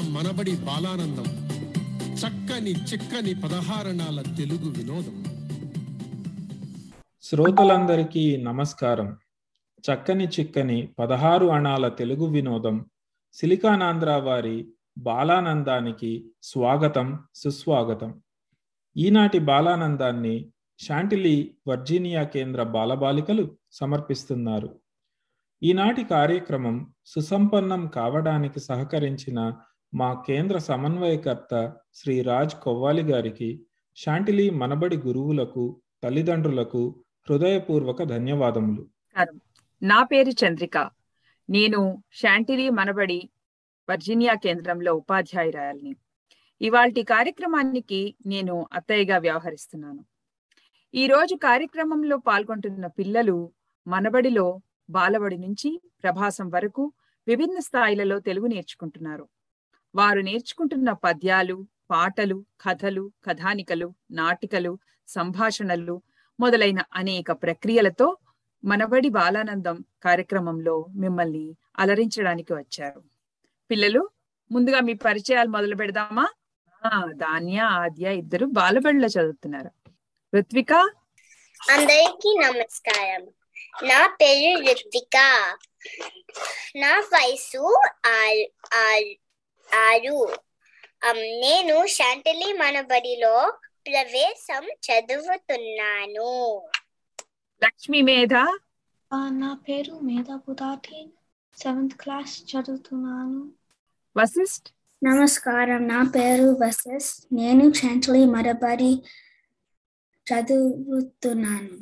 మనబడి బాలానందం. చక్కని చిక్కని పదహారణాల తెలుగు వినోదం. శ్రోతలందరికీ నమస్కారం. చక్కని చిక్కని పదహారు అణాల తెలుగు వినోదం సిలికానాంధ్ర వారి బాలానందానికి స్వాగతం సుస్వాగతం. ఈనాటి బాలానందాన్ని శాంటిలీ వర్జీనియా కేంద్ర బాలబాలికలు సమర్పిస్తున్నారు. ఈనాటి కార్యక్రమం సుసంపన్నం కావడానికి సహకరించిన మా కేంద్ర సమన్వయకర్త శ్రీ రాజ్ కొవ్వాలి గారికి శాంటిలి మనబడి గురువులకు తల్లిదండ్రులకు హృదయపూర్వక ధన్యవాదములు. నా పేరు చంద్రిక. నేను శాంటిలి మనబడి వర్జీనియా కేంద్రంలో ఉపాధ్యాయురాలిని. ఇవాల్టి కార్యక్రమానికి నేను అత్తయ్యగా వ్యవహరిస్తున్నాను. ఈ రోజు కార్యక్రమంలో పాల్గొంటున్న పిల్లలు మనబడిలో బాలబడి నుంచి ప్రభాసం వరకు విభిన్న స్థాయిలలో తెలుగు నేర్చుకుంటున్నారు. వారు నేర్చుకుంటున్న పద్యాలు పాటలు కథలు కథానికలు నాటికలు సంభాషణలు మొదలైన అనేక ప్రక్రియలతో మనబడి బాలానందం కార్యక్రమంలో మిమ్మల్ని అలరించడానికి వచ్చారు. పిల్లలు ముందుగా మీ పరిచయాలు మొదలు పెడదామా? ధాన్య ఆద్య ఇద్దరు బాలబడిలో చదువుతున్నారు. ఋత్విక? అందరికీ నమస్కారం. నా పేరు రిత్విక నా వయసు ఆరు ఆరు ఆరు. నేను శాంటలీ మనబడిలో ప్రవేశం చదువుతున్నాను. లక్ష్మీ మేధ? నా పేరు మేధా బుధాటి సెవెంత్ క్లాస్ చదువుతున్నాను. వశిష్ఠ్? నమస్కారం నా పేరు వశిష్ఠ్. నేను శాంటలీ మనబడి చదువుతున్నాను.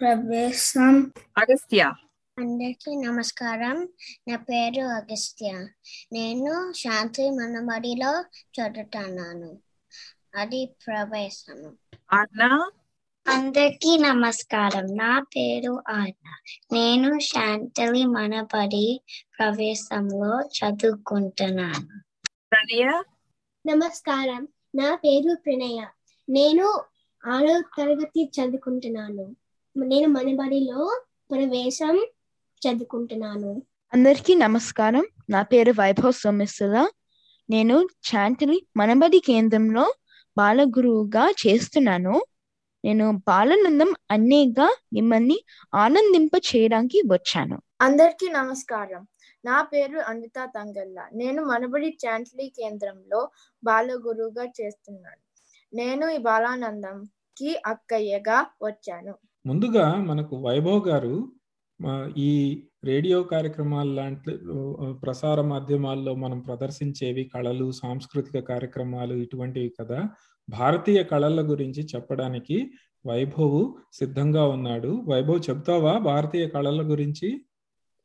ప్రవేశం అగస్త్య? అందరికీ నమస్కారం. నా పేరు అగస్త్య. నేను శాంతి మనబడిలో చదువుతున్నాను. అది ప్రవేశము అన్నా? అందరికీ నమస్కారం. నా పేరు ఆర్న నేను శాంతలి మనబడి ప్రవేశంలో చదువుకుంటున్నాను. ప్రణయ? నమస్కారం. నా పేరు ప్రణయ. నేను ఆరో తరగతి చదువుకుంటున్నాను. నేను మనబడిలో ప్రవేశం చదువుకుంటున్నాను. అందరికీ నమస్కారం. నా పేరు వైభవ్ సోమేశ్వర. నేను చాంటలి మనబడి కేంద్రంలో బాలగురువుగా చేస్తున్నాను. నేను బాలానందం అన్నేగా మిమ్మల్ని ఆనందింప చేయడానికి వచ్చాను. అందరికీ నమస్కారం. నా పేరు అనిత తంగల్ల. నేను మనబడి చాంట్లీ కేంద్రంలో బాలగురువుగా చేస్తున్నాను. నేను ఈ బాలానందంకి అక్కయ్యగా వచ్చాను. ముందుగా మనకు వైభవ్ గారు ఈ రేడియో కార్యక్రమాలు లాంటి ప్రసార మాధ్యమాల్లో మనం ప్రదర్శించేవి కళలు సాంస్కృతిక కార్యక్రమాలు ఇటువంటివి కదా. భారతీయ కళల గురించి చెప్పడానికి వైభవ్ సిద్ధంగా ఉన్నాడు. వైభవ్ చెప్తావా భారతీయ కళల గురించి?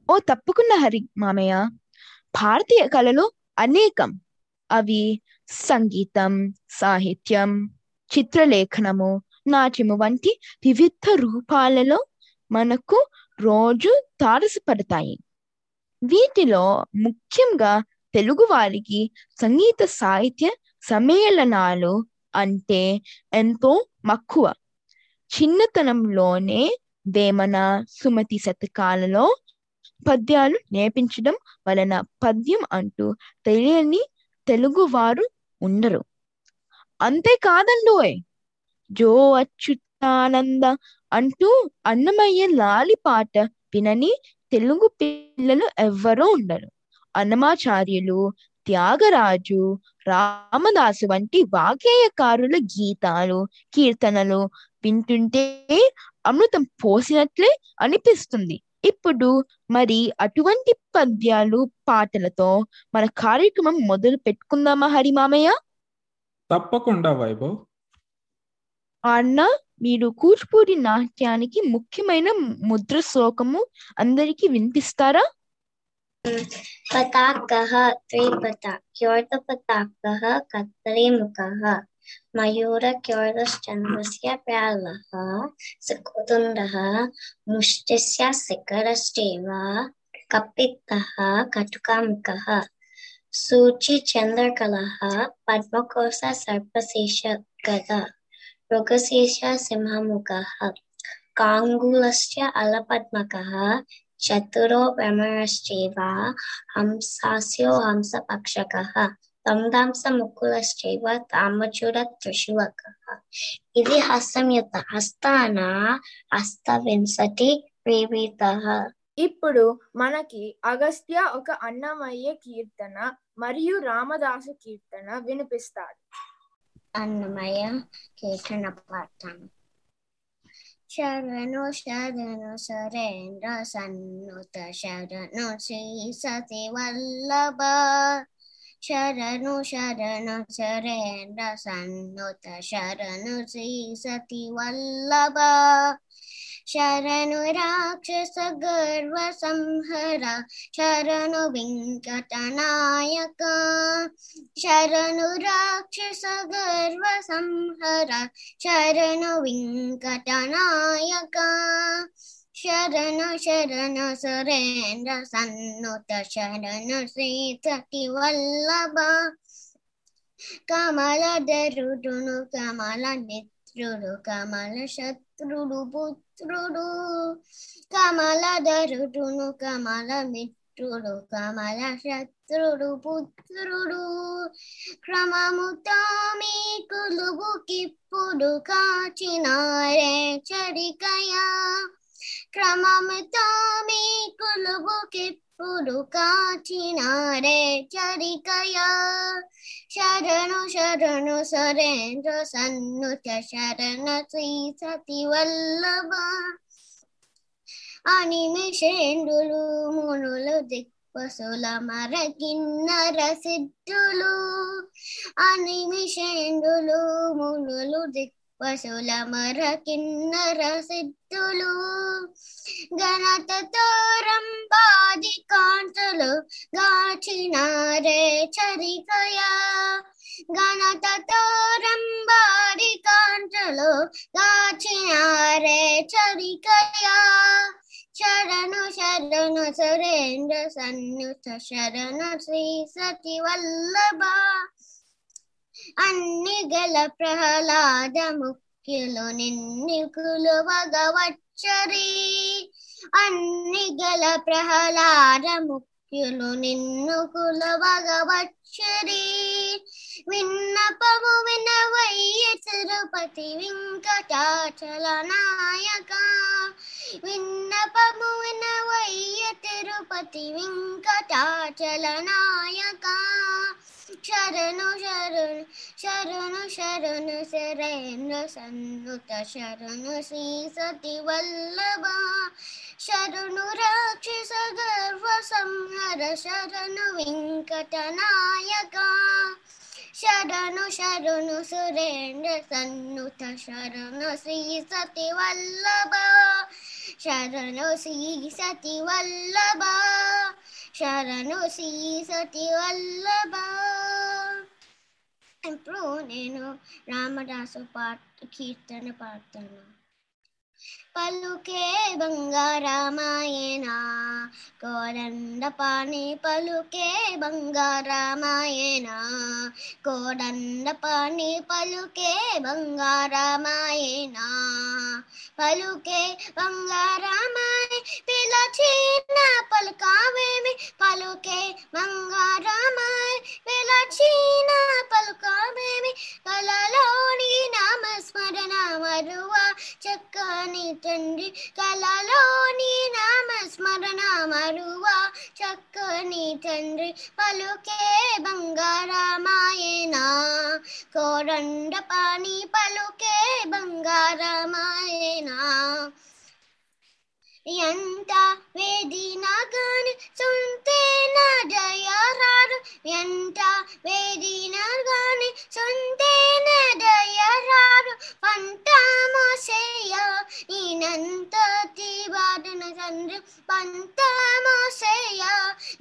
ఓ తప్పకుండా హరి మామయ్య. భారతీయ కళలు అనేకం. అవి సంగీతం సాహిత్యం చిత్రలేఖనము నాట్యము వంటి వివిధ రూపాలలో మనకు రోజు తారసపడతాయి. వీటిలో ముఖ్యంగా తెలుగు వారికి సంగీత సాహిత్య సమ్మేళనాలు అంటే ఎంతో మక్కువ. చిన్నతనంలోనే వేమన సుమతి శతకాలలో పద్యాలు నేర్పించడం వలన పద్యం అంటూ తెలియని తెలుగు వారు ఉండరు. అంతేకాదండోయ్! జో అచ్యుతానంద అంటూ అన్నమయ్య లాలి పాట వినని తెలుగు పిల్లలు ఎవ్వరూ ఉండరు. అన్నమాచార్యులు త్యాగరాజు రామదాసు వంటి వాగ్గేయకారుల గీతాలు కీర్తనలు వింటుంటే అమృతం పోసినట్లే అనిపిస్తుంది. ఇప్పుడు మరి అటువంటి పద్యాలు పాటలతో మన కార్యక్రమం మొదలు పెట్టుకుందామా హరిమామయ్య? తప్పకుండా వైభవ్. అన్న మీరు కూచిపూడి నాట్యానికి ముఖ్యమైన ముద్ర శ్లోకము అందరికి వినిపిస్తారా? పతాకః త్రిపత క్యోర్త పతాకః కత్తరిముఖః మయూర క్యోర్తశ్చంద్రస్య ప్యాలః సుకుతుండః ముష్టిస్య శిఖరశ్చేవ కప్పిత్తః కటుకాముఖः సూచి చంద్రకలః పద్మకోశ సర్పశేష గద मृगशीर्ष सिंहमुखः काङ्गूलस्य अलपद्मकः చతురో భ్రమరశ్చైవ హంసాస్యో హంసపక్షకः దందాంస ముకులశ్చైవ తామచూర త్రిశూలకः ఇది హస్తమ్యుత హస్తాన హస్తవింశతి ప్రేరితः ఇప్పుడు మనకి అగస్త్య ఒక అన్నమయ్య కీర్తన మరియు రామదాసు కీర్తన వినిపిస్తాడు అన్నమయ్య కీర్తన పాడతాను శరణు శరణు సరేంద్ర సన్నుత శరణు శ్రీ సతి వల్లభ శరణు శరణు సరేంద్ర సన్నుత శరణు శ్రీ సతి వల్లభ శరణు రాక్షస గర్వ సంహర శరణు వెంకటనాయక శరణు రాక్షస గర్వ సంహర శరణు వెంకటనాయక శరణ శరణ సురేంద్ర సన్నుత శరణ శ్రీ సతి వల్లభ కమలధరుడును కమల మిత్రుడు కమల శత్రుడు పుత్రుడు కమలధరుడును కమల మిత్రుడు కమల శత్రుడు పుత్రుడు క్రమముతో మీ కులుబుకిప్పుడు కాచినారే చరికయా క్రమముతో మీ కులుబుకిప్పుడు కాచినారే చరికయ. శరణు శరణు సరేంద్ర సన్నుత శరణ శ్రీ సతి వల్లభ. అనిమిషేందులు మునులు దిక్పసుల మర కిన్నర సిద్ధులు అనిమిషేందులు మునులు దిక్ దిక్పసుల మర కిన్నర సిద్ధులు ఘనతతో రంబాది కాంతులు గాచినారే చరికయా ఘనతతో రంబాడి కాంతులు గాచినారే చరికయ శరణు శరణు సురేంద్ర సన్నుత శరణు శ్రీ సతి వల్లభ అన్ని గల ప్రహ్లాద ముఖ్యులు నిన్ను కులువగవచ్చరి. అన్ని గల ప్రహ్లాద ముఖ్యులు నిన్ను కులవగవచ్చరి. విన్నపము వినవయ్య తిరుపతి వెంకటాచల నాయక విన్నపము వినవయ్య తిరుపతి వెంకటాచల నాయక శరణు శరణు శరణు శరణు శరేంద్ర సన్నుత శరణు శ్రీ సతి వల్లభ శరణు రాక్షస గర్వ సంహర శరణు వెంకట నాయక శరణు శరణు సురేంద్ర సన్నుత శరణు శ్రీ సతి వల్లభ శరణు శ్రీ సతి వల్లభ శరణు శ్రీ సతి వల్లభ ఇప్పుడు నేను రామదాసు పాట కీర్తన పాడతాను పలుకే బంగారామాయణ కోదండ పాణి పలుకే బంగారామాయణ కోదండ పాణి పలుకే బంగారామాయణ పలుకే బంగారామాయ పిలచిన పలుకావేమి? పలుకే బంగారామాయ పిలచిన పలుకావేమి? కలలోని నామస్మరణ మరువ చక్కన తండ్రి కలలోని నామస్మరణ మరువ. చక్కని తండ్రి పలుకే బంగారమాయేనా. కోరండ పాని పలుకే బంగారమాయనా. ఎంత వేదినా గాని సొంతే నా దయరారు ఎంత వేదినా గాని సొంతే నా దయరారు పంట మోసేయ నేనంత తీవాదన తండ్రి. పంట మోసేయ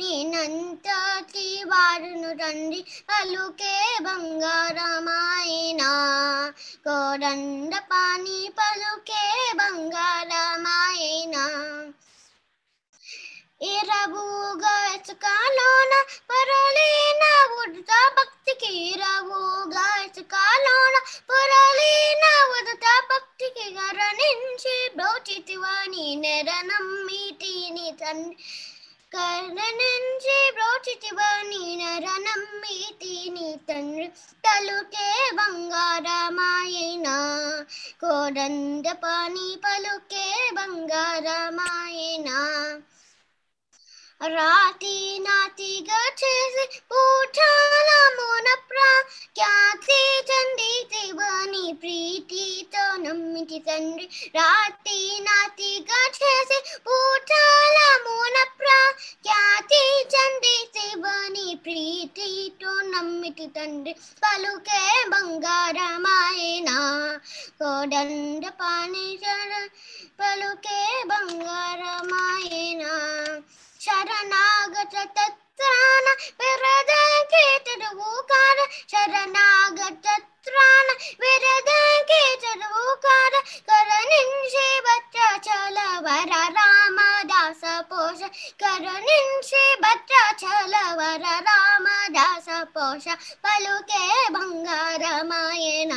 నేనంత తీవాదను తండ్రి. పలుకే బంగారమాయనా కోడండ పాని పలుకే బంగారమాయనా. ఇరవుగా ఇసుకాలోన పొరలేన ఉడత భక్తికి ఇరవుగా ఇసుకాలోన పొరలేన ఉడత భక్తికి గరణించి బ్రోచితివాని నెరనమ్మితిని తండ్రి కరణించి బ్రోచితివాని నెరనమ్మితిని తండ్రి తలుకే బంగారమాయన కోడంద పాని పలుకే బంగారమాయన రాతి నాతిగా చేసి పూచాల మోన ఖ్యాతి చండి శివని ప్రీతితో నమ్మిటి తండ్రి రాతి నాతిగా చేసి పూచాల మోన ఖ్యాతి చండి శివని ప్రీతితో నమ్మిటి తండ్రి పలుకే బంగారమాయన కోడండ పాని చర పలుకే బంగారమాయన శరణాగత తత్రాన విరదంకేతడువుకార శరణాగత త్రాన విరదంకేతడువుకార కరణించే భద్రాచల వర రామదాస పోష కరణించే భద్రాచల వర రామదాస పోష పలుకే బంగారమాయన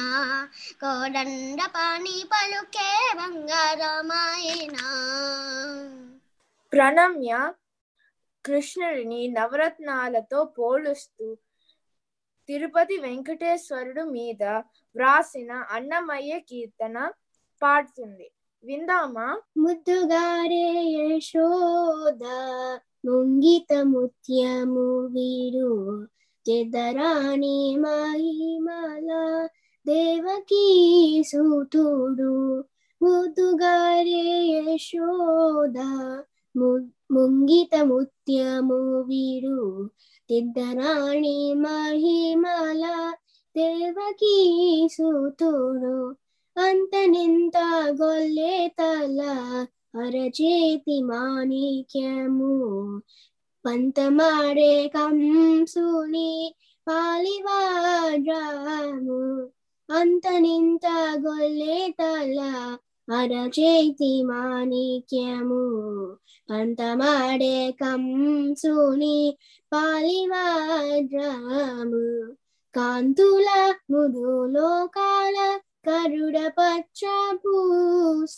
కోడండ పాని పలుకే బంగారమాయన ప్రణమ్య కృష్ణుడిని నవరత్నాలతో పోలుస్తూ తిరుపతి వెంకటేశ్వరుడు మీద వ్రాసిన అన్నమయ్య కీర్తన పాడుతుంది. విందామా? ముద్దుగారే యశోద ముంగిత ముత్యము వీరు చెదరాణి మహిమల దేవకీ సూతుడు. ముద్దుగారే యశోద ముంగిత ముత్యము వీరు తిద్దరాణి మహిమల దేవకీ సూతుడు అంతనింత గొల్లే తల అరచేతి మాణిక్యము పంతమాడే కంసుని పాలివాడ్రాము అంతనింత గొల్లే తల అరచేతి మాణిక్యము. పంతమాడే కంసుని పాలివాడ్రాము కాంతుల ముడు లోకాల కరుడ పచ్చ పూస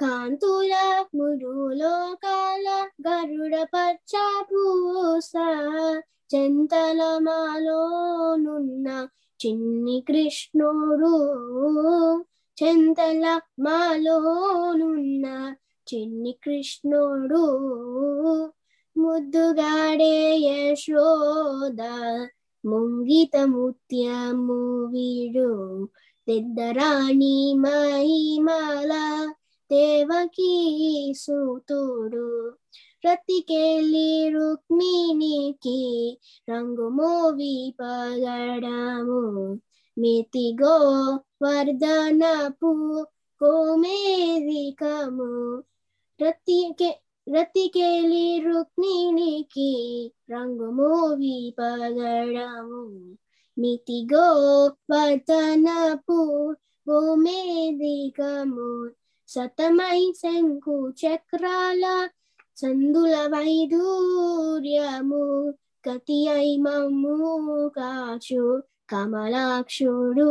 కాంతుల ముడు లోకాల గరుడ పచ్చ పూస చెంతల మాలోనున్న చిన్ని కృష్ణుడు. చెంతల మాలోనున్న చిన్ని కృష్ణుడు. ముద్దుగాడే యశోద ముంగిత ముత్యము వీడు. పెద్దరాణి మహిమల దేవకీ సూతుడు. ప్రతికెళ్ళి రుక్మిణికి రంగు మోవి పగడము. మితిగో వర్ధనపు కోమేదికము రతికే రతికేలి రుక్మిణికి రంగు మోవి పగడము మితిగో వర్ధనపు గోమేదికము సతమై శంకు చక్రాల సందుల వైదూర్యము గతి అయి మమ్ము కాచు కమలాక్షుడు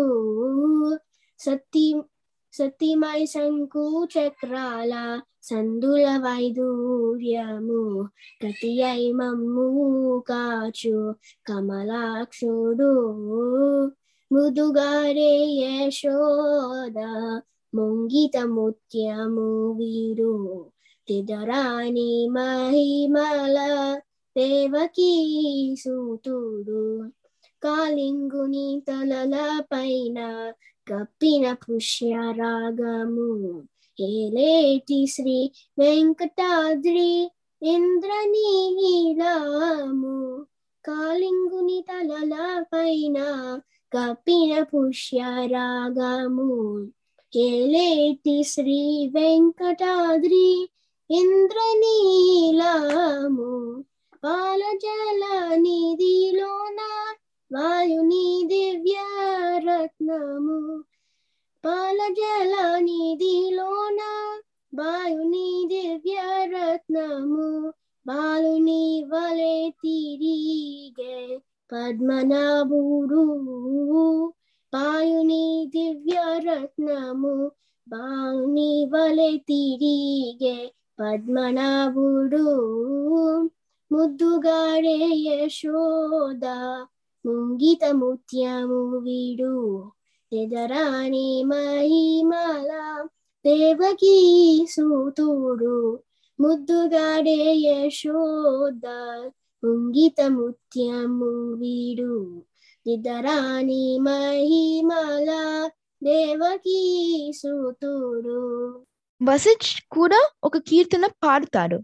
సత్తి సతీమై శంకు చక్రాల సందుల వైదూర్యము గతి అయి మమ్ము కాచు కమలాక్షుడు. ముదుగారే యశోద ముంగిత ముత్యము వీరు. తిదరాని మహిమల దేవకీ సూతుడు. కాలింగుని తలల పైన కప్పిన పుష్యరాగము. ఏలేటి శ్రీ వెంకటాద్రి ఇంద్రనీలము కాలింగుని తలల పైన కప్పిన పుష్యరాగము. ఏలేటి శ్రీ వెంకటాద్రి ఇంద్రనీలము పాలజల నిధిలోనా వాయుని దివ్య రత్నము పాలజల నిధిలోన వాయుని దివ్య రత్నము బాలుని వలె తిరిగే పద్మనాభుడు పాయుని దివ్య రత్నము బాణి వలె తిరిగే పద్మనాభుడు ముద్దుగాడే యశోద ముంగిత ముత్యము వీడు. ఎదరాని మహిమల దేవకీ సూతుడు. ముద్దుగాడే యశోద ముంగిత ముత్యము వీడు. నిదరాని మహిమల దేవకీ సూతుడు. వసిచ్ కూడా ఒక కీర్తన పాడుతాడు.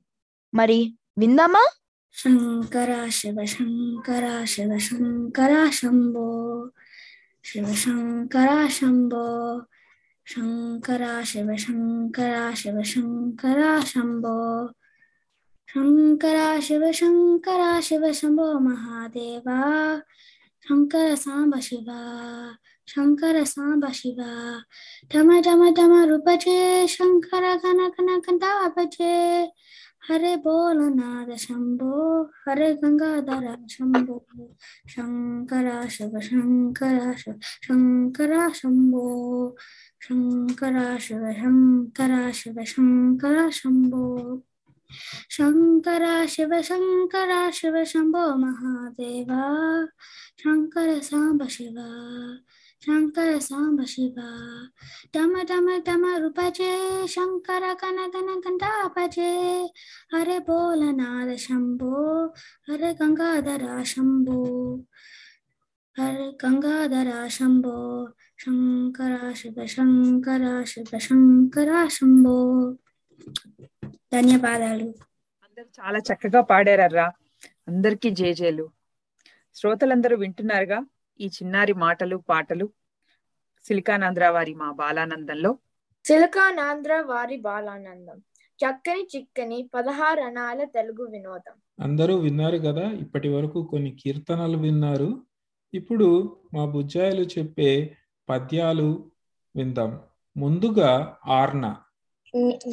మరి విందామా? శంకర శివ శంకర శివ శంకర శంభో శివ శంకర శంభో శంకర శివ శంకర శివ శంకర శంభో శంకర శివ శంకర శివ శంభో మహాదేవా శంకర సాంబ శివ శంకర సాంబ శివ ఢమ ఢమ ఢమ రూపచే శంకర ఘన ఘన కంఠాపచే హరే బోలనాథ శంభో హరే గంగాధర శంభో శంకర శివ శంకర శివ శంకర శంభో శంకర శివ శంకర శివ శంకర శంభో శంకర శివ శంకర శివ శంభో మహాదేవా శంకర సాంబ శివ శంకర సాంబ శివ తమ తమ తమ రూపజే శంకర కన కన కంఠాపజే హరే భోలనాథ శంభో హరే గంగాధర శంభో హరే గంగాధర శంభో శంకర శివ శంకర శివ శంకర శంభో. ధన్యవాదాలు అందరు చాలా చక్కగా పాడారర్రా. అందరికీ జేజేలు శ్రోతలందరూ వింటున్నారుగా? ఈ చిన్నారి మాటలు పాటలు సిలికానాంధ్ర వారి మా బాలానందంలో. సిలికానాంధ్ర వారి బాలానందం. చక్కని చిక్కని పదహారు అనాల తెలుగు వినోదం. అందరూ విన్నారు కదా ఇప్పటి వరకు కొన్ని కీర్తనలు విన్నారు. ఇప్పుడు మా బుజ్జాయిలు చెప్పే పద్యాలు విందాం. ముందుగా ఆర్న.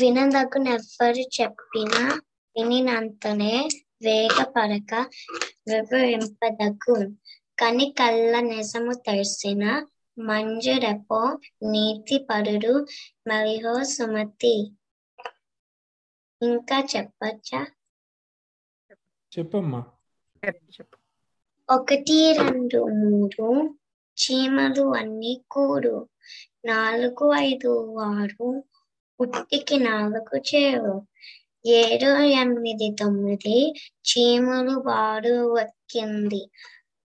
వినదగు నెవ్వరు చెప్పినా వినినంతనే వేగపడక వివరింపదగు కని కళ్ళ నిజము తెలిసిన మంజురెపో నీతి పరుడు మలిహో సుమతి. ఇంకా చెప్పచ్చా? చెప్పమ్మా. చెప్పు ఒకటి రెండు మూడు చీమలు అన్ని కూడు. నాలుగు ఐదు ఆరు ఉట్టికి నాలుగు చేరు. ఏడు ఎనిమిది తొమ్మిది చీమలు వాడు వక్కింది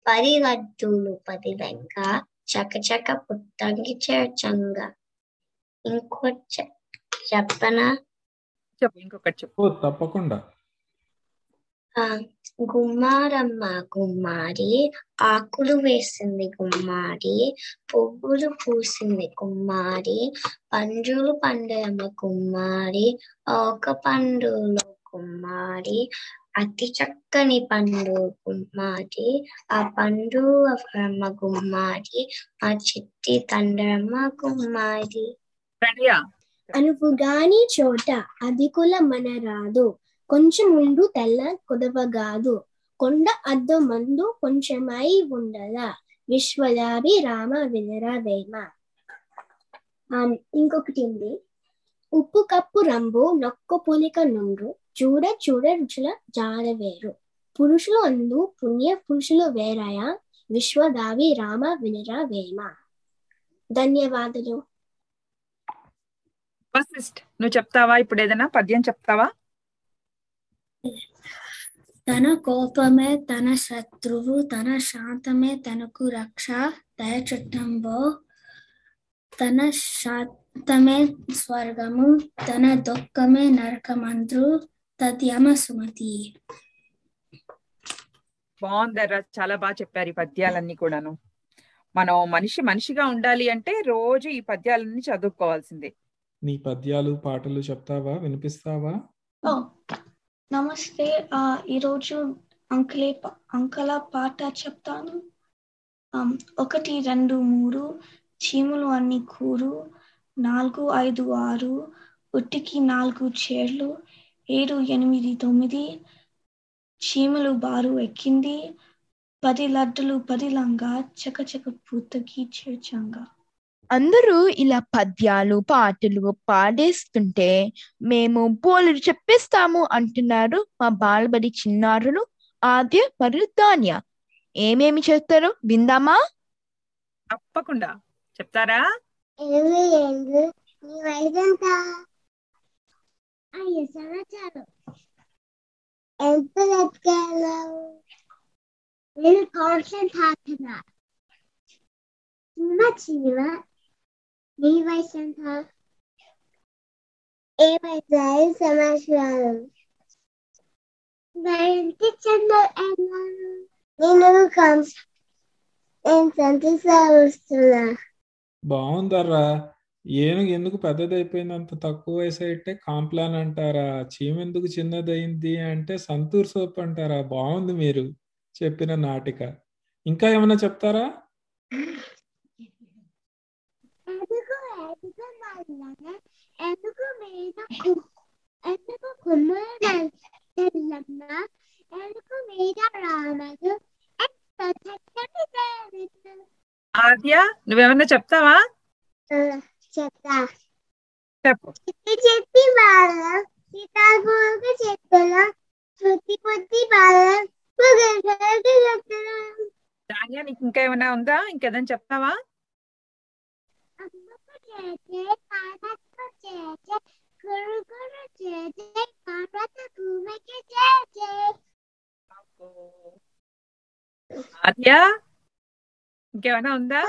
పది లడ్డూలు పది వెంక చకచక పుట్టంగి చేర్చంగా. ఇంకో చె- చెప్పనా? చెప్పు ఇంకొకటి చెప్పు. తప్పకుండా. ఆ గుమ్మారమ్మ గుమ్మారి ఆకులు వేసింది గుమ్మారి పువ్వులు పూసింది గుమ్మారి పండ్రులు పండరమ్మ గుమ్మారి ఒక పండులో గుమ్మారి అతి చక్కని పండు గుమ్మారి ఆ పండు అమ్మ గుమ్మారి ఆ చిట్టి తండ్రమ్మ గుమ్మారి ప్రణయ అనుపుగాని చోట అధికుల మనరాదు. కొంచెం ముందు తెల్ల కుదవగాదు. కొండ అద్దు మందు కొంచెమై ఉండదా విశ్వదాభి రామ వినరా వేమ. ఆ, ఇంకొకటి ఉంది. ఉప్పు కప్పు రంబు నొక్క పులిక నుండు చూడ చూడ రుచుల జారవేరు. పురుషులు అందు పుణ్య పురుషులు వేరయ? విశ్వదావి రామ వినరా వేమ? ధన్యవాదాలు వశిష్ఠ్ నువ్వు చెప్తావా? ఇప్పుడు ఏదైనా పద్యం చెప్తావా? తన కోపమే తన శత్రువు తన శాంతమే తనకు రక్ష. దయ చుట్టంబో తన శాంతమే స్వర్గము తన దుఃఖమే నరకమంత్రు. తద్యమ సుమతి బాగుందర్రా చాలా బాగా చెప్పారు ఈ పద్యాలన్నీ కూడాను. మనం మనిషి మనిషిగా ఉండాలి అంటే రోజు ఈ పద్యాలన్నీ చదువుకోవాల్సిందే. నీ పద్యాలు పాటలు చెప్తావా? వినిపిస్తావా? ఓ నమస్తే ఆ ఈరోజు అంకలే ప- అంకల పాట చెప్తాను. ఒకటి రెండు మూడు చీమలు అన్ని కూరు నాలుగు ఐదు ఆరు ఉట్టికి నాలుగు చీరలు ఏడు ఎనిమిది తొమ్మిది చీమలు బారు ఎక్కింది పది లడ్డులు పదిలంగా చకచక పూతకి చేర్చంగా. అందరూ ఇలా పద్యాలు పాటలు పాడేస్తుంటే మేము బోలుడు చెప్పేస్తాము అంటున్నారు మా బాలబడి చిన్నారులు ఆద్య మరియు ధాన్య. ఏమేమి చేస్తారో? విందామా? తప్పకుండా. చెప్తారా? ఏమి ఏంది నీ వయసు ఎంత ఐదు సంవత్సరాలు ఎంత ఎత్తుకెళ్ళావు నేను కాన్స్టెంట్ హాకున్నా చిన్న చీమ నీ వయసు ఎంత ఏ వయసు ఐదు సంవత్సరాలు నా ఇంటి చెంద నేను కాన్స్ నేను సంతోషాలు వస్తున్నా బాగుందర్రా ఏనుగు ఎందుకు పెద్దదైపోయింది అంత తక్కువ వయసు అయితే కాంప్లాన్ అంటారా? చీమ ఎందుకు చిన్నదైంది అంటే సంతూర్ సోప్ అంటారా? బాగుంది మీరు చెప్పిన నాటిక. ఇంకా ఏమైనా చెప్తారా. ఆద్య నువ్వేమన్నా చెప్తావా? చెప్తా చెప్పు. చెట్టి బాలం సీతాకోక చెట్టులో పొత్తి పొత్తి బాలం ధాన్య నీకు ఇంకా ఏమైనా ఉందా? ఇంకేదైనా చెప్తావా? ఆద్య ఇంకేమైనా ఉందా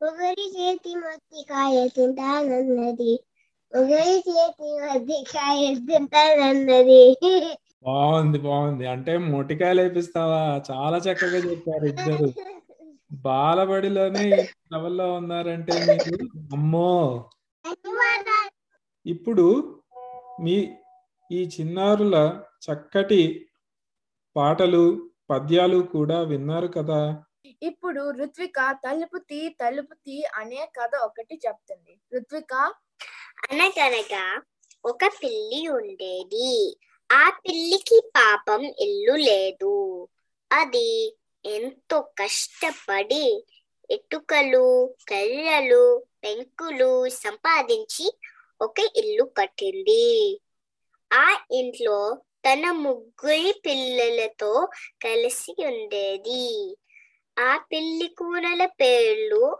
ఒకరి చేతి మొత్తి కాయ తింటానన్నది ఒకరి చేతి మొత్తి కాయ తింటానన్నది బాగుంది బాగుంది. అంటే మొటికాయలు వేపిస్తావా? చాలా చక్కగా చెప్పారు ఇద్దరు. బాలబడిలోనే లెవెల్లో ఉన్నారంటే మీరు అమ్మో! ఇప్పుడు మీ ఈ చిన్నారుల చక్కటి పాటలు పద్యాలు కూడా విన్నారు కదా? ఇప్పుడు ఋత్విక తలుపు తీ తలుపు తీ అనే కథ ఒకటి చెప్తుంది. ఋత్విక? అనగనగా ఒక పిల్లి ఉండేది. ఆ పిల్లికి పాపం ఇల్లు లేదు. అది ఎంతో కష్టపడి ఎటుకలు కర్రలు పెంకులు సంపాదించి ఒక ఇల్లు కట్టింది. ఆ ఇంట్లో తన ముగ్గురి పిల్లలతో కలిసి ఉండేది. ఆ పిల్లి కూనల పేర్లు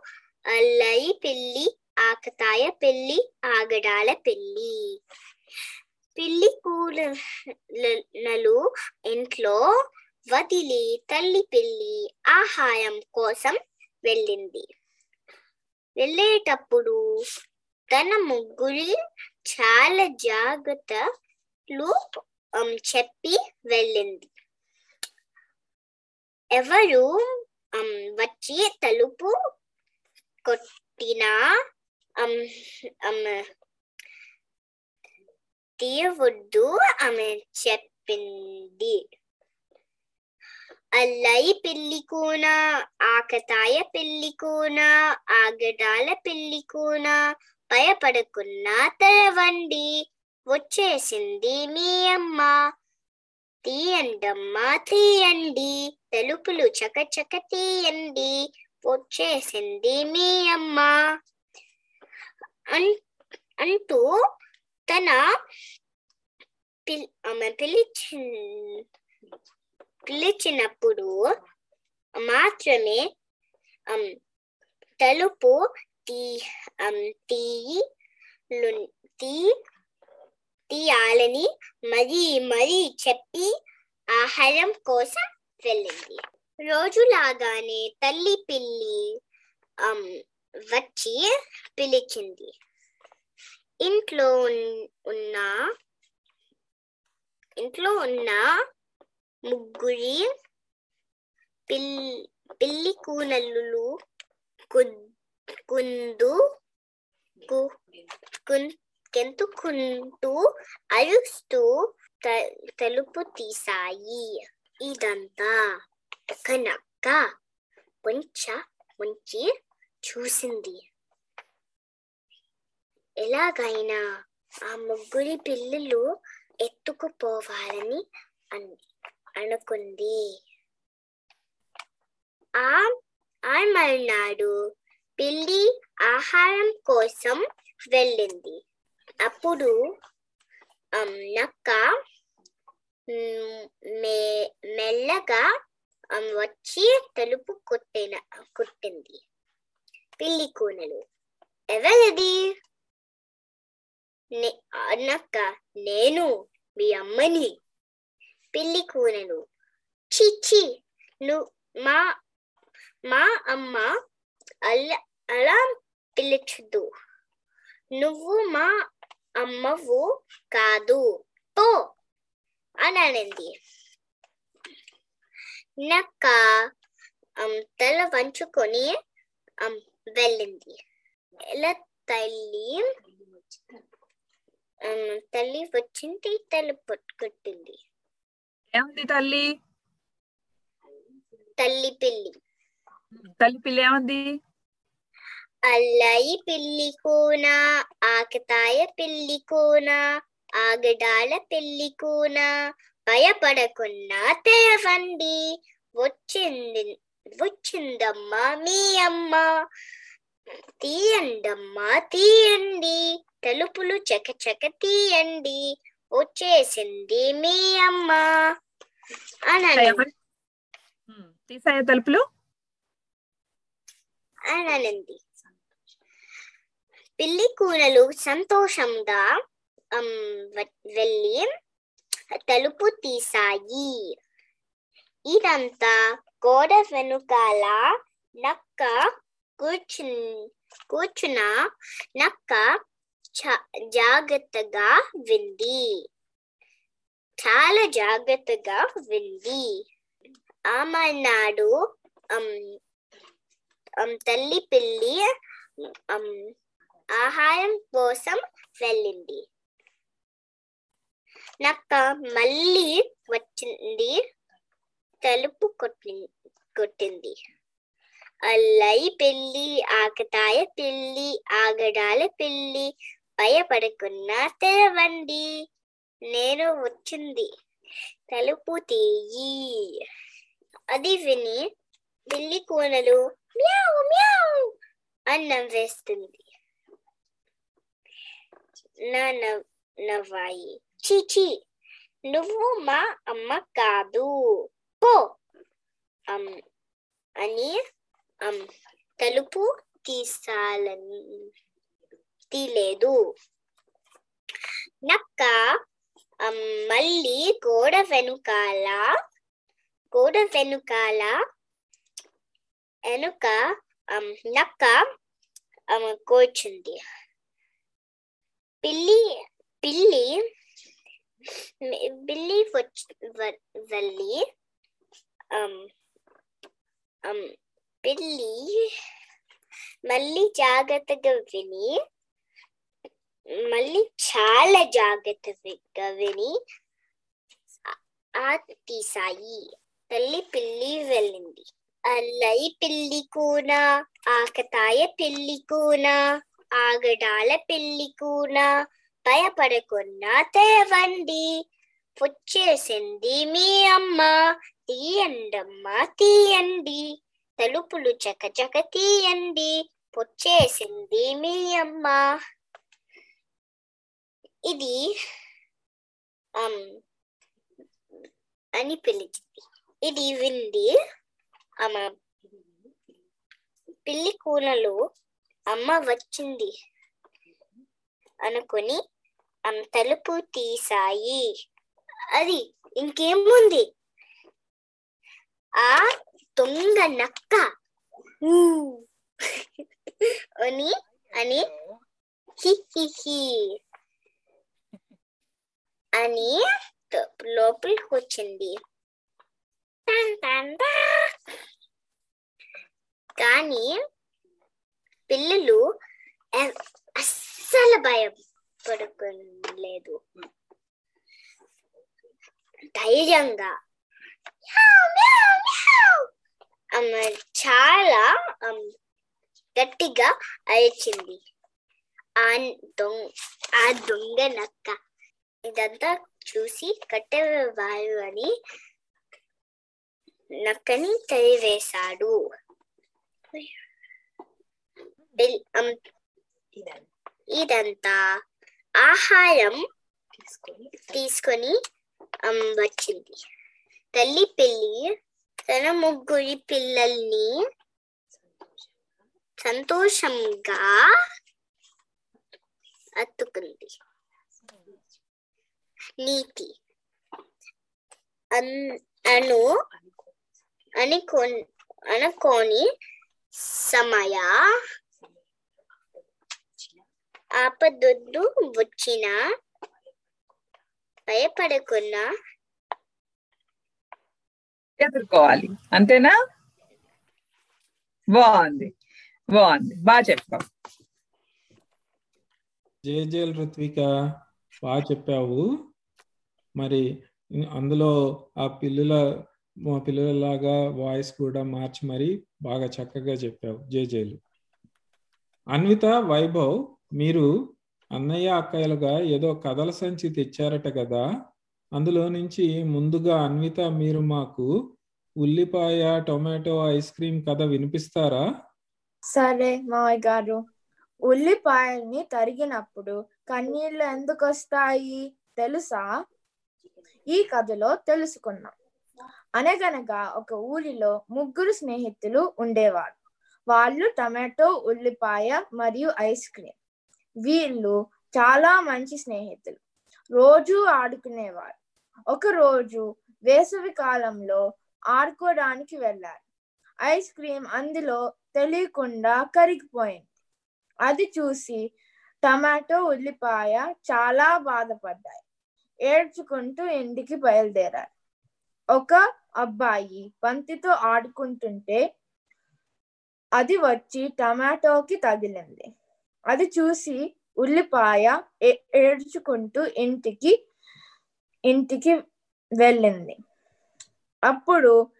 అల్లయి పిల్లి ఆకతాయ పిల్లి ఆగడాల పిల్లి. పిల్లి కూలలు ఇంట్లో వదిలి తల్లి పిల్లి ఆహారం కోసం వెళ్ళింది. వెళ్ళేటప్పుడు తన ముగ్గురి చాలా జాగ్రత్తలు చెప్పి వెళ్ళింది. ఎవరు వచ్చి తలుపు కొట్టినా తీయవద్దు ఆమె చెప్పింది. అల్లయి పిల్లి కూన ఆకతాయ పిల్లి కూన ఆగడాల పిల్లి కూన భయపడకున్నా తెరవండి వచ్చేసింది మీ అమ్మ. తీయండమ్మా తీయండి తలుపులు చకచక తీయండి వచ్చేసింది మీ అమ్మ. అంటూ తన పిల్ ఆమె పిలిచి పిలిచినప్పుడు మాత్రమే తలుపు తీ తీయి తీ తీయాలని మరీ మరీ చెప్పి ఆహారం కోసం వెళ్ళింది. రోజులాగానే తల్లి పిల్లి వచ్చి పిలిచింది. ఇంట్లో ఉన్న ఇంట్లో ఉన్న ముగ్గురి పిల్ పిల్లి కూనల్లు కుందు కెంతుకుంటూ అరుస్తూ త- తలుపు తీసాయి ఇదంతా ఒక నక్క కొంచ ముంచి చూసింది. ఎలాగైనా ఆ ముగ్గురి పిల్లలు ఎత్తుకుపోవాలని అన్- అనుకుంది. ఆ ఆ పిల్లి ఆహారం కోసం వెళ్ళింది. అప్పుడు నక్క మె మెల్లగా వచ్చి తలుపు కొట్టిన కొట్టింది. పిల్లి కూనలు ఎవరిది? నే- నేను మీ అమ్మని. పిల్లి కూనలు చిచ్చి ను మా మా అమ్మ అలా అలా పిలుచుదు నువ్వు మా అమ్మవు కాదు. పో అని అనింది నక్క తల వంచుకొని వెళ్ళింది. ఎలా తల్లి తల్లి వచ్చింది తల పట్టుకొట్టింది ఏముంది తల్లి? తల్లి పిల్లి. తల్లి పిల్ల ఏముంది? అల్లయి పిల్లి కూన ఆకతాయ పిల్లి కూన ఆగడాల పిల్లి కూన భయపడకున్నా తెరవండి వచ్చింది వచ్చిందమ్మా మీ అమ్మ. తీయండమ్మా తీయండి. తలుపులు చకచక తీయండి. వచ్చేసింది మీ అమ్మ. అని ఉమ్, తీసాయా తలుపులు? అనంది పిల్లి కూనలు సంతోషంగా వెళ్ళి తలుపు తీసాయి. ఇదంతా గోడ వెనుకాల నక్క కూర్చు కూర్చున్న నక్క జాగ్రత్తగా వింది. చాలా జాగ్రత్తగా వింది. ఆమె నాడు తల్లి పిల్లి ఆహారం కోసం వెళ్ళింది. నక్క మళ్ళీ వచ్చింది తలుపు కొట్టి కొట్టింది. అల్లయి పిల్లి ఆకతాయ పిల్లి ఆగడాల పిల్లి భయపడకున్నా తెరవండి. నేను వచ్చింది. తలుపు తీయి. అది విని పిల్లి కూనలు మ్యావ్ మ్యావ్ అన్నం వేస్తుంది. నా నవ్ నవ్వాయి. చీచి నువ్వు మా అమ్మ కాదు. పో అమ్ అని అమ్ తలుపు తీసాలని తీలేదు నక్క మళ్ళీ గోడ వెనుకాల గోడ వెనుకాల వెనుక నక్క కూర్చుంది పిల్లి పిల్లి పిల్లి వచ్చి వెళ్ళి పిల్లి మళ్ళీ జాగ్రత్తగా విని మళ్ళీ చాలా జాగ్రత్తగా విని ఆ- తీసాయి. తల్లి పిల్లి వెళ్ళింది. అల్లయి పిల్లి కూన ఆకతాయ పిల్లి కూన ఆగడాల పిల్లి కూన భయపడకున్నా తేవండి. వచ్చేసింది మీ అమ్మ తీయండమ్మా తీయండి. తలుపులు చకచక తీయండి. వచ్చేసింది మీ అమ్మ. ఇది um, అని పిలిచింది. ఇది వింది ఆమె పిల్లి కూనలు అమ్మ వచ్చింది అనుకుని ఆమె తలుపు తీసాయి అది ఇంకేముంది? ఆ దొంగ నక్క. అని అని హి హి హి. అని లోపలికి వచ్చింది. కానీ పిల్లలు అస్సలు భయపడుకోలేదు. ధైర్యంగా. చాలా గట్టిగా అరిచింది. ఆ దొంగ ఆ దొంగ నక్క. ఇదంతా చూసి కట్టెవారు అని నక్కని తరివేశాడు. ఆమ్, ఇదంతా ఆహారం తీసుకొని వచ్చింది తల్లి పిల్లి తన ముగ్గురి పిల్లల్ని సంతోషంగా అత్తుకుంది. నీతి. అన్- అను అనుకో అనుకోని సమయ ఆపదొద్దు వచ్చిన భయపడకున్నా ఎదుర్కోవాలి. అంతేనా? బాగుంది. బాగుంది. బాగా చెప్పావు. జేజేల్ ఋత్విక బాగా చెప్పావు. మరి అందులో ఆ పిల్లల మా పిల్లలలాగా వాయిస్ కూడా మార్చి మరి బాగా చక్కగా చెప్పావు. జేజేలు అన్విత వైభవ్ మీరు అన్నయ్య అక్కయ్యలుగా ఏదో కథల సంచి తెచ్చారట కదా. అందులో నుంచి ముందుగా అన్విత మీరు మాకు ఉల్లిపాయ టొమాటో ఐస్ క్రీమ్ కథ వినిపిస్తారా? సరే మావయ్య గారు. ఉల్లిపాయల్ని తరిగినప్పుడు కన్నీళ్ళు ఎందుకు వస్తాయి తెలుసా? ఈ కథలో తెలుసుకున్నాం అనగనగా ఒక ఊరిలో ముగ్గురు స్నేహితులు ఉండేవారు. వాళ్ళు టమాటో ఉల్లిపాయ మరియు ఐస్ క్రీమ్. వీళ్ళు చాలా మంచి స్నేహితులు. రోజు ఆడుకునేవారు. ఒక రోజు వేసవి కాలంలో ఆడుకోవడానికి వెళ్ళారు. ఐస్ క్రీమ్ అందులో తెలియకుండా కరిగిపోయింది. అది చూసి టమాటో ఉల్లిపాయ చాలా బాధపడ్డాయి. ఏడ్చుకుంటూ ఇంటికి బయలుదేరారు. ఒక అబ్బాయి బంతితో ఆడుకుంటుంటే అది వచ్చి టమాటోకి తగిలింది. అది చూసి ఉల్లిపాయ ఏ- ఏడ్చుకుంటూ ఇంటికి ఇంటికి వెళ్ళింది. అప్పుడు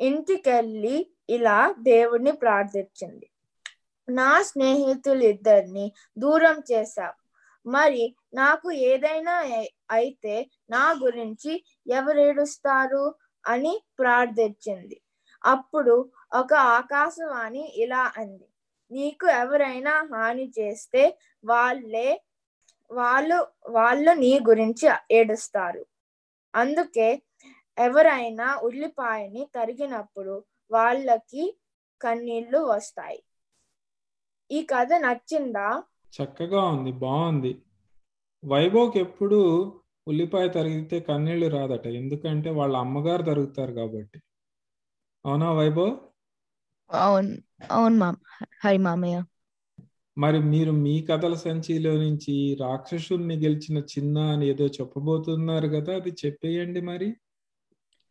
ఇంటికెళ్ళి ఇలా దేవుడిని ప్రార్థించింది. నా స్నేహితులు ఇద్దరిని దూరం చేశావు. మరి నాకు ఏదైనా అయితే నా గురించి ఎవరు ఏడుస్తారు అని ప్రార్థించింది. అప్పుడు ఒక ఆకాశవాణి ఇలా అంది. నీకు ఎవరైనా హాని చేస్తే వాళ్ళే వాళ్ళు వాళ్ళు నీ గురించి ఏడుస్తారు. అందుకే ఎవరైనా ఉల్లిపాయని తరిగినప్పుడు వాళ్ళకి కన్నీళ్ళు వస్తాయి. ఈ కథ నచ్చిందా? చక్కగా ఉంది బాగుంది. వైభవ్కి ఎప్పుడు ఉల్లిపాయ తరిగితే కన్నీళ్ళు రాదట. ఎందుకంటే వాళ్ళ అమ్మగారు తరుగుతారు కాబట్టి. అవునా వైభవ్? అవును. అవును మా హరి మామయ్య. మరి మీరు మీ కథల సంచిలో నుంచి రాక్షసుల్ని గెలిచిన చిన్న అని ఏదో చెప్పబోతున్నారు కదా అది చెప్పేయండి మరి.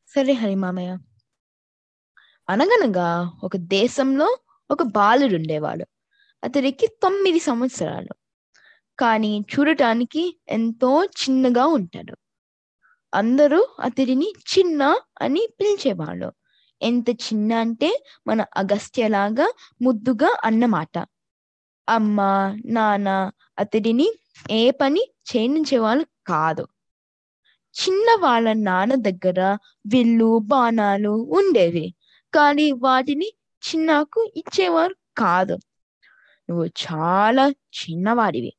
సరే హరి మామయ్య. అనగనగా ఒక దేశంలో ఒక బాలుడు ఉండేవాడు. అతడికి తొమ్మిది సంవత్సరాలు. కానీ చూడటానికి ఎంతో చిన్నగా ఉంటాడు. అందరూ అతడిని చిన్న అని పిలిచేవాళ్ళు. ఎంత చిన్న అంటే మన అగస్త్యలాగా ముద్దుగా అన్నమాట. అమ్మ నాన్న అతడిని ఏ పని చేయనించేవాళ్ళు కాదు. చిన్న వాళ్ళ నాన్న దగ్గర విల్లు బాణాలు ఉండేవి. కానీ వాటిని చిన్నకు ఇచ్చేవారు కాదు. నువ్వు చాలా చిన్నవాడివి.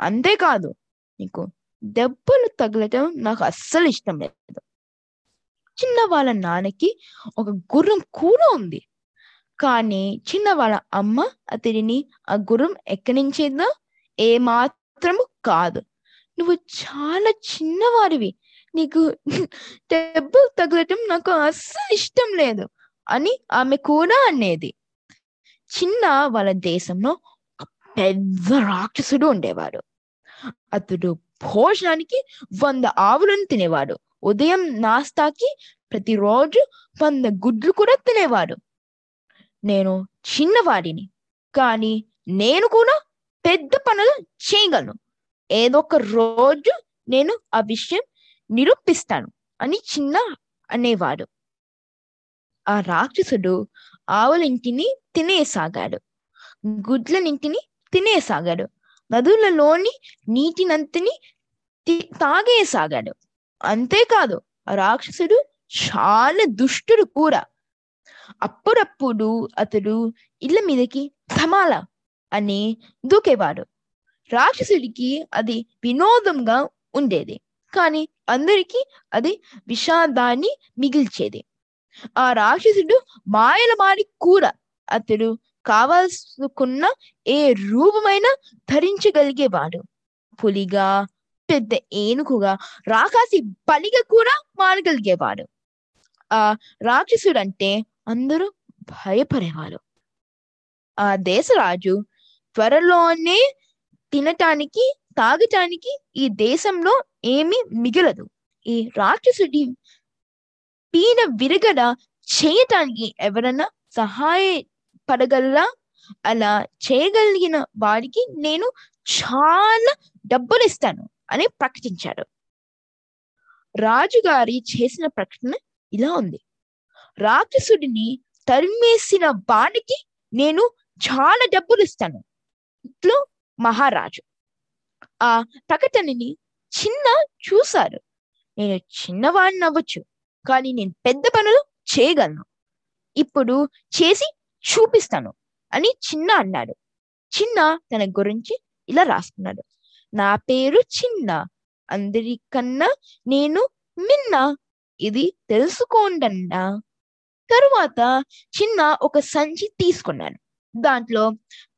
అంతేకాదు నీకు దెబ్బలు తగలటం నాకు అస్సలు ఇష్టం లేదు. చిన్న వాళ్ళ నాన్నకి ఒక గుర్రం కూడా ఉంది. కానీ చిన్న వాళ్ళ అమ్మ అతడిని ఆ గుర్రం ఎక్కడించేదో ఏమాత్రము కాదు. నువ్వు చాలా చిన్నవాడివి. నీకు దెబ్బలు తగలటం నాకు అస్సలు ఇష్టం లేదు అని ఆమె కూడా అనేది. చిన్న వాళ్ళ దేశంలో పెద్ద రాక్షసుడు ఉండేవాడు. అతడు భోజనానికి వంద ఆవులను తినేవాడు. ఉదయం నాస్తాకి ప్రతిరోజు వంద గుడ్లు కూడా తినేవాడు. నేను చిన్నవాడిని కానీ నేను కూడా పెద్ద పనులు చేయగలను. ఏదో ఒక రోజు నేను ఆ విషయం నిరూపిస్తాను అని చిన్న అనేవాడు. ఆ రాక్షసుడు ఆవులింటిని తినేసాగాడు. గుడ్లనింటిని తినేసాగాడు. నదులలోని నీటినంతని తాగేసాగాడు. అంతేకాదు ఆ రాక్షసుడు చాలా దుష్టుడు కూడా. అప్పుడప్పుడు అతడు ఇళ్ళ మీదకి ధమాల అని దూకేవాడు. రాక్షసుడికి అది వినోదంగా ఉండేది కానీ అందరికీ అది విషాదాన్ని మిగిల్చేది. ఆ రాక్షసుడు మాయల మారి కూడా అతడు కావాల్సుకున్న ఏ రూపమైనా ధరించగలిగేవాడు. పులిగా పెద్ద ఏనుగుగా రాకాసి బలిగా కూడా మారగలిగేవాడు. ఆ రాక్షసుడు అంటే అందరూ భయపడేవారు. ఆ దేశరాజు త్వరలోనే తినటానికి తాగటానికి ఈ దేశంలో ఏమీ మిగలదు. ఈ రాక్షసుడి పీన విరగడ చేయటానికి ఎవరన్నా సహాయపడగలరా అలా చేయగలిగిన వారికి నేను చాలా డబ్బులు ఇస్తాను అని ప్రకటించాడు. రాజుగారి చేసిన ప్రకటన ఇలా ఉంది. రాక్షసుడిని తరిమేసిన వాడికి నేను చాలా డబ్బులు ఇస్తాను ఇట్లో మహారాజు. ఆ ప్రకటనని చిన్న చూశారు. నేను చిన్నవాడిని అవ్వచ్చు కానీ నేను పెద్ద పనులు చేయగలను. ఇప్పుడు చేసి చూపిస్తాను అని చిన్న అన్నాడు. చిన్న తన గురించి ఇలా రాసుకున్నాడు. నా పేరు చిన్న అందరికన్నా నేను మిన్న. ఇది తెలుసుకోండన్నా. తరువాత చిన్న ఒక సంచి తీసుకున్నాడు. దాంట్లో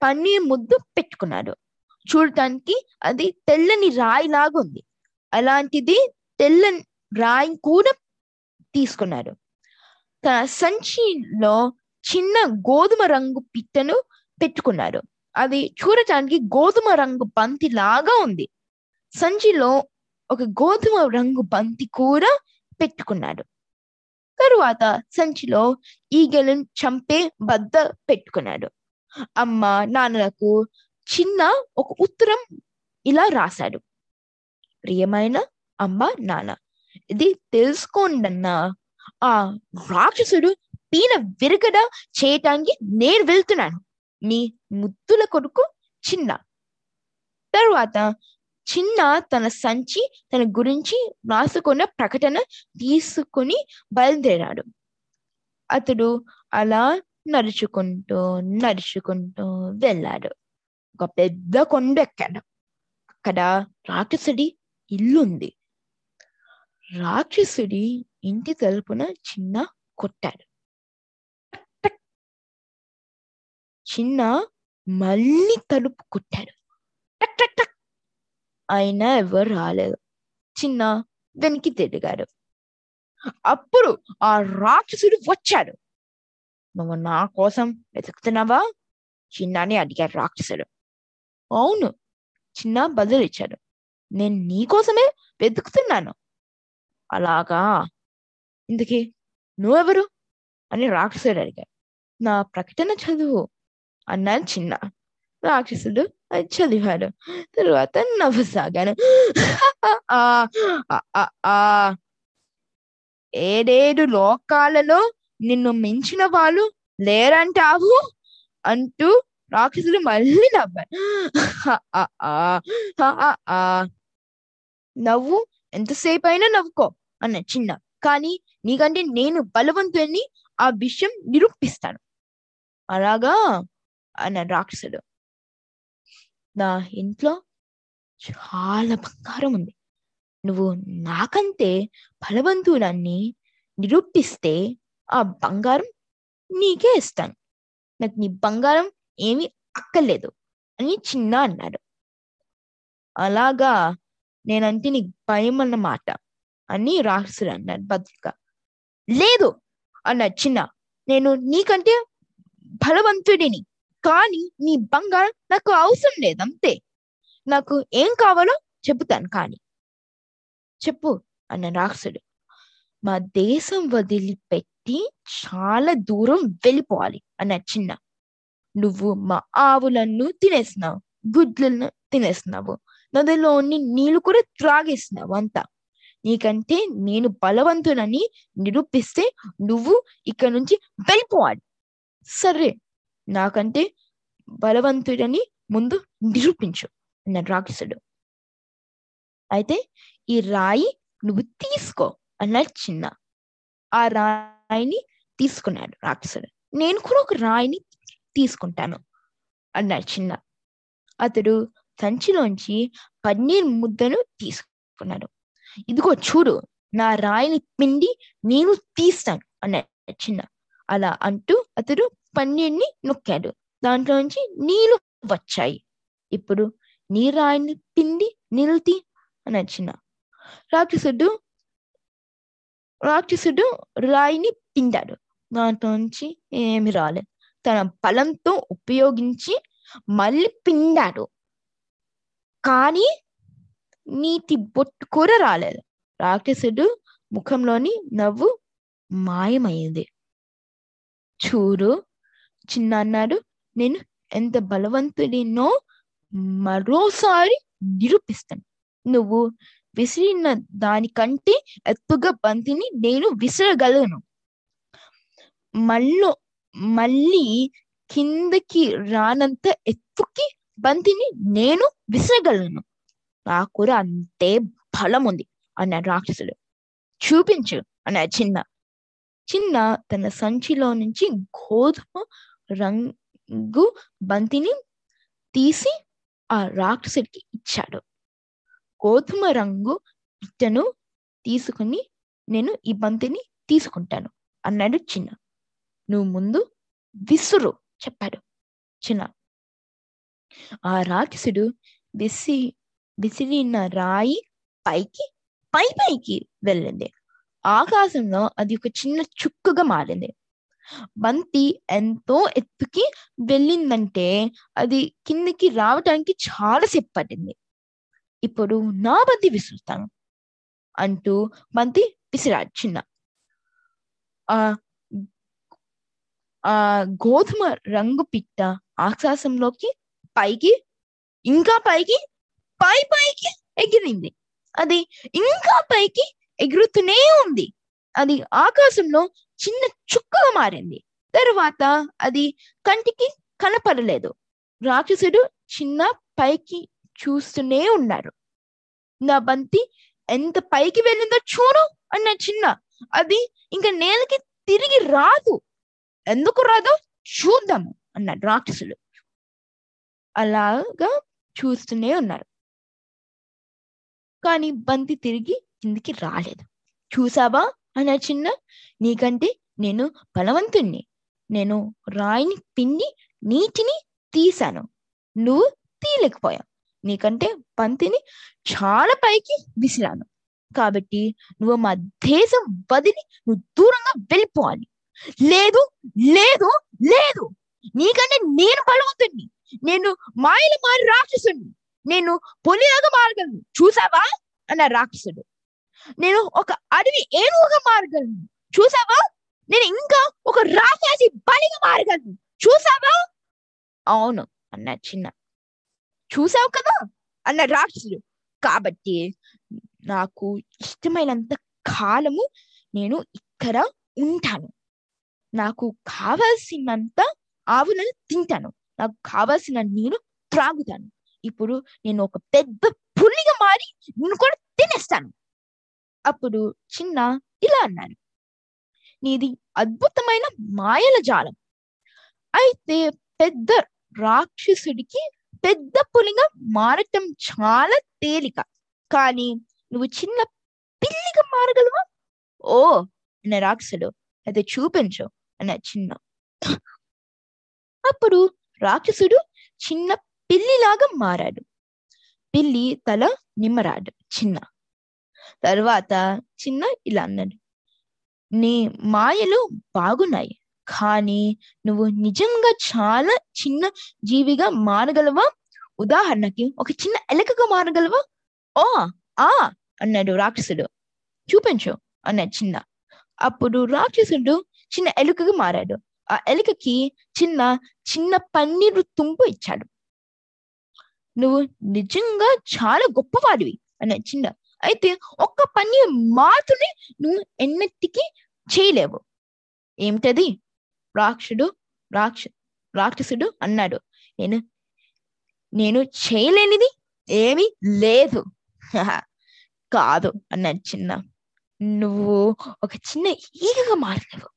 పన్నీర్ ముద్దు పెట్టుకున్నాడు. చూడటానికి అది తెల్లని రాయి లాగా ఉంది అలాంటిది తెల్లని రాయి కూడా తీసుకున్నాడు. తన సంచిలో చిన్న గోధుమ రంగు పిట్టను పెట్టుకున్నారు. అది చూడటానికి గోధుమ రంగు బంతి లాగా ఉంది. సంచిలో ఒక గోధుమ రంగు బంతి కూడా పెట్టుకున్నాడు తరువాత సంచిలో ఈగలను చంపే బద్ద పెట్టుకున్నాడు. అమ్మ నాన్నలకు చిన్న ఒక ఉత్తరం ఇలా రాశాడు. ప్రియమైన అమ్మ నాన్న ఇది తెలుసుకోండన్నా. ఆ రాక్షసుడు పీన విరగడ చేయటానికి నేను వెళ్తున్నాను. మీ ముద్దుల కొడుకు చిన్న. తరువాత చిన్న తన సంచి తన గురించి రాసుకున్న ప్రకటన తీసుకుని బయలుదేరాడు. అతడు అలా నడుచుకుంటూ నడుచుకుంటూ వెళ్ళాడు. ఒక పెద్ద కొండ ఎక్కాడు. అక్కడ రాక్షసుడి ఇల్లు ఉంది రాక్షసుడి ఇంటి తలుపున చిన్న కొట్టాడు. చిన్న మళ్ళీ తలుపు కొట్టాడు. టక్ అయినా ఎవరు రాలేదు. చిన్న వెనక్కి తిరిగాడు. అప్పుడు ఆ రాక్షసుడు వచ్చాడు. నువ్వు నా కోసం వెతుకుతున్నావా? చిన్నాని అడిగాడు రాక్షసుడు. అవును చిన్న బదులిచ్చాడు నేను నీ కోసమే వెతుకుతున్నాను. అలాగా? ఇందుకే నువ్వెవరు? అని రాక్షసుడు అడిగాడు. నా ప్రకటన చదువు. అన్నాడు చిన్న. రాక్షసుడు అది చదివాడు. తరువాత నవ్వసాగాను ఆ, ఆ, ఏడేడు లోకాలలో నిన్ను మించిన వాళ్ళు లేరంటావు? అంటూ రాక్షసుడు మళ్ళీ నవ్వాడు. ఆ, ఆ, ఆ, నవ్వు ఎంతసేపు అయినా నవ్వుకో అన్న చిన్న. కానీ నీకంటే నేను బలవంతుని ఆ విషయం నిరూపిస్తాను. అలాగా? అన్న రాక్షసుడు. నా ఇంట్లో చాలా బంగారం ఉంది. నువ్వు నాకంటే బలవంతుడని నిరూపిస్తే ఆ బంగారం నీకే ఇస్తాను. నాకు నీ బంగారం ఏమీ అక్కర్లేదు అని చిన్న అన్నాడు. అలాగా నేనంటే నీకు భయం అన్నమాట అని రాక్షసుడు అన్నాడు భద్రిక. లేదు అన్నాడు చిన్న. నేను నీకంటే బలవంతుడిని. కానీ నీ బంగారం నాకు అవసరం లేదు అంతే నాకు ఏం కావాలో చెబుతాను కానీ. చెప్పు అన్న రాక్షసుడు. మా దేశం వదిలిపెట్టి చాలా దూరం వెళ్ళిపోవాలి అన్న చిన్న. నువ్వు మా ఆవులను తినేస్తున్నావు గుడ్లను తినేస్తున్నావు నదిలోని నీళ్ళు కూడా త్రాగేస్తున్నావు అంతా. నీకంటే నేను బలవంతునని నిరూపిస్తే నువ్వు ఇక్కడ నుంచి వెళ్ళిపోవాలి. సరే నాకంటే బలవంతుడని ముందు నిరూపించు అన్నాడు రాక్షసుడు. అయితే ఈ రాయి నువ్వు తీసుకో అన్నాడు చిన్న. ఆ రాయిని తీసుకున్నాడు రాక్షసుడు. నేను కూడా ఒక రాయిని తీసుకుంటాను అన్నాడు చిన్న. అతడు సంచిలోంచి పన్నీర్ ముద్దను తీసుకున్నాడు. ఇదిగో చూడు నా రాయిని పిండి నేను తీస్తాను అన్నాడు చిన్న. అలా అంటూ అతడు పన్నీర్ని నొక్కాడు. దాంట్లో నుంచి నీళ్ళు వచ్చాయి. ఇప్పుడు నీరు రాయిని పిండి నీళ్ళు అని అన్నాడు రాక్షసుడు రాక్షసుడు రాయిని పిండాడు దాంట్లో నుంచి ఏమి రాలేదు తన బలంతో ఉపయోగించి మళ్ళీ పిండాడు. కానీ నీటి బొట్టు కూర రాలేదు రాక్షసుడు ముఖంలోని నవ్వు మాయమైంది. చూడు చిన్న అన్నాడు. నేను ఎంత బలవంతుడినో మరోసారి నిరూపిస్తాను. నువ్వు విసిరిన దానికంటే ఎత్తుగా బంతిని నేను విసరగలను. మళ్ళీ మళ్ళీ కిందకి రానంత ఎత్తుకి బంతిని నేను విసరగలను. నా కూర అంతే బలం ఉంది అన్నాడు రాక్షసుడు. చూపించు అన్నాడు చిన్న. చిన్న తన సంచిలో నుంచి గోధుమ రంగు బంతిని తీసి ఆ రాక్షసుడికి ఇచ్చాడు. గోధుమ రంగు ఇట్టను తీసుకుని నేను ఈ బంతిని తీసుకుంటాను అన్నాడు చిన్న. నువ్వు ముందు విసురు చెప్పాడు చిన్న. ఆ రాక్షసుడు విసి విసిరిన రాయి పైకి పై పైకి వెళ్ళింది. ఆకాశంలో అది ఒక చిన్న చుక్కుగా మారింది. బంతి ఎంతో ఎత్తుకి వెళ్ళిందంటే అది కిందికి రావటానికి చాలా సేపు పట్టింది. ఇప్పుడు నా బంతి విసురుతాను అంటూ బంతి విసిరాడు చిన్న. ఆ ఆ గోధుమ రంగు పిట్ట ఆకాశంలోకి పైకి ఇంకా పైకి పై పైకి ఎగిరింది. అది ఇంకా పైకి ఎగురుతూనే ఉంది. అది ఆకాశంలో చిన్న చుక్కగా మారింది. తరువాత అది కంటికి కనపడలేదు. రాక్షసుడు చిన్న పైకి చూస్తూనే ఉన్నారు. నా బంతి ఎంత పైకి వెళ్ళిందో చూడు అన్న చిన్న. అది ఇంకా నేలకి తిరిగి రాదు. ఎందుకు రాదో? చూద్దాము అన్నాడు రాక్షసుడు. అలాగా చూస్తూనే ఉన్నారు. కానీ బంతి తిరిగి కిందికి రాలేదు. చూసావా? అన్న చిన్న నీకంటే నేను బలవంతుణ్ణి. నేను రాయిని పిండి నీటిని తీశాను. నువ్వు తీయలేకపోయావు. నీకంటే బంతిని చాలా పైకి విసిరాను. కాబట్టి నువ్వు మా దేశం వదిలి నువ్వు దూరంగా వెళ్ళిపోవాలి. లేదు లేదు లేదు. నీకంటే నేను బలవంతుణ్ణి. నేను మాయలు మారి రాక్షసుని నేను పొలిలాగా మారగలను. చూసావా? అన్న రాక్షసుడు. నేను ఒక అడవి ఏనుగుగా మారగలను. చూసావా? నేను ఇంకా ఒక రాక్షసి బలిగా మారగలను. చూసావా? అవును అన్న చిన్న. చూసావు కదా? అన్న రాక్షసుడు. కాబట్టి నాకు ఇష్టమైనంత కాలము నేను ఇక్కడ ఉంటాను. నాకు కావాల్సినంత ఆవులను తింటాను. నాకు కావాల్సిన నీరు త్రాగుతాను. ఇప్పుడు నేను ఒక పెద్ద పులిగా మారి నేను కూడా తినేస్తాను. అప్పుడు చిన్న ఇలా అన్నాను నీది అద్భుతమైన మాయల జాలం. అయితే పెద్ద రాక్షసుడికి పెద్ద పులిగా మారటం చాలా తేలిక. కానీ నువ్వు చిన్న పిల్లిగా మారగలవా? ఓ అన్న రాక్షసుడు అయితే చూపించు అన్న చిన్న. అప్పుడు రాక్షసుడు చిన్న పిల్లిలాగా మారాడు. పిల్లి తల నిమ్మరాడు చిన్న. తర్వాత చిన్న ఇలా అన్నాడు నీ మాయలు బాగున్నాయి కానీ నువ్వు నిజంగా చాలా చిన్న జీవిగా మారగలవా? ఉదాహరణకి ఒక చిన్న ఎలకగా మారగలవా? ఓ ఆ అన్నాడు రాక్షసుడు. చూపించు అన్నాడు చిన్న. అప్పుడు రాక్షసుడు చిన్న ఎలుకగా మారాడు. ఆ ఎలుకకి చిన్న చిన్న పన్నీరు తుంపు ఇచ్చాడు. నువ్వు నిజంగా చాలా గొప్పవాడివి అన్న చిన్న. అయితే ఒక్క పని మాత్రమే నువ్వు ఎన్నెత్తికి చేయలేవు. ఏమిటది? రాక్షుడు రాక్ష రాక్షసుడు అన్నాడు. నేను నేను చేయలేనిది ఏమీ లేదు. కాదు అన్నాడు చిన్న. నువ్వు ఒక చిన్న ఈగగా మారలేవు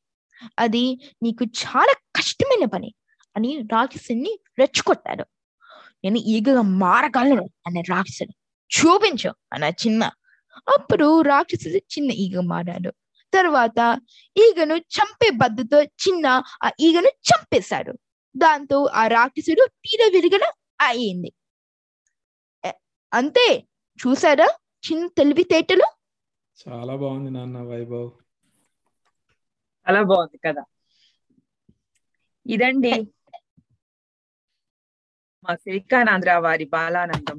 అది నీకు చాలా కష్టమైన పని అని రాక్షసుని రెచ్చగొట్టాడు. నేను ఈగగా మారగలను అన్న రాక్షసుడు. చూపించు అన్న చిన్న. అప్పుడు రాక్షసుడు చిన్న ఈగ మారాడు. తర్వాత ఈగను చంపే బద్దతో చిన్న ఆ ఈగను చంపేశాడు. దాంతో ఆ రాక్షసుడు తీర విరిగన అయింది. అంతే. చూసారా చిన్న తెలివితేటలు? చాలా బాగుంది నాన్న వైభవ్. చాలా బాగుంది కదా ఇదండి మా సిలికానాంధ్ర వారి బాలానందం.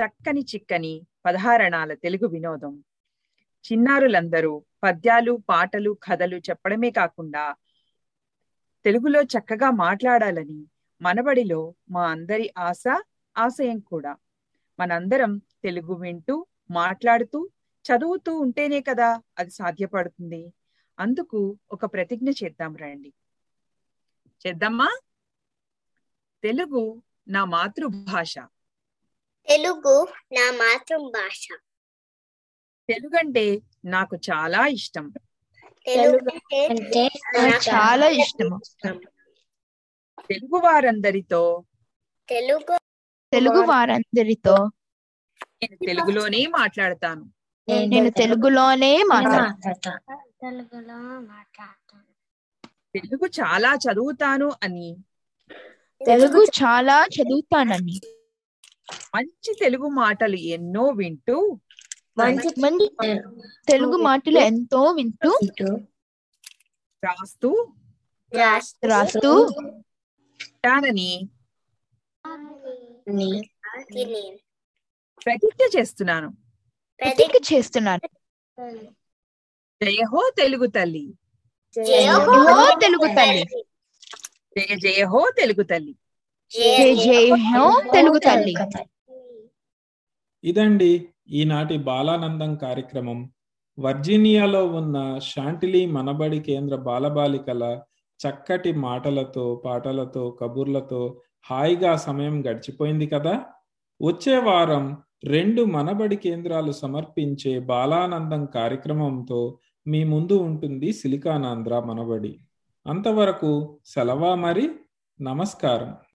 చక్కని చిక్కని పదహారణాల తెలుగు వినోదం. చిన్నారులందరూ పద్యాలు పాటలు కథలు చెప్పడమే కాకుండా తెలుగులో చక్కగా మాట్లాడాలని మనబడిలో మా అందరి ఆశ ఆశయం కూడా. మనందరం తెలుగు వింటూ మాట్లాడుతూ చదువుతూ ఉంటేనే కదా అది సాధ్యపడుతుంది. అందుకు ఒక ప్రతిజ్ఞ చేద్దాం రండి. చేద్దామా? తెలుగు నా మాతృభాష. తెలుగు నా మాతృభాష తెలుగు అంటే నాకు చాలా ఇష్టం. తెలుగు అంటే నాకు చాలా ఇష్టము తెలుగు వారందరితో తెలుగు తెలుగు వారందరితో నేను తెలుగులోనే మాట్లాడతాను. నేను తెలుగులోనే మాట్లాడతాను. తెలుగులో మాట్లాడతాను. తెలుగు చాలా చదువుతాను అని. తెలుగు చాలా చదువుతానని. మంచి తెలుగు మాటలు ఎన్నో వింటూ మంచి మంచి తెలుగు మాటలు ఎంతో వింటూ రాస్తూ రాస్తూ ఉంటానని ప్రతిజ్ఞ చేస్తున్నాను. ప్రతిజ్ఞ చేస్తున్నాను. జయహో తెలుగు తల్లి. జయహో తెలుగు తల్లి. జయ జయహో తెలుగు తల్లి. జయ జయ హో తెలుగు తల్లి. ఇదండి ఈనాటి బాలానందం కార్యక్రమం. వర్జీనియాలో ఉన్న శాంటిలీ మనబడి కేంద్ర బాలబాలికల చక్కటి మాటలతో పాటలతో కబుర్లతో హాయిగా సమయం గడిచిపోయింది కదా? వచ్చే వారం రెండు మనబడి కేంద్రాలు సమర్పించే బాలానందం కార్యక్రమంతో మీ ముందు ఉంటుంది సిలికానాంధ్ర మనబడి. అంతవరకు సెలవా మరి? నమస్కారం.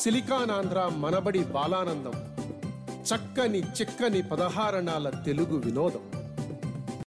సిలికానాంధ్ర మనబడి బాలానందం. చక్కని చిక్కని పదహారణాల తెలుగు వినోదం.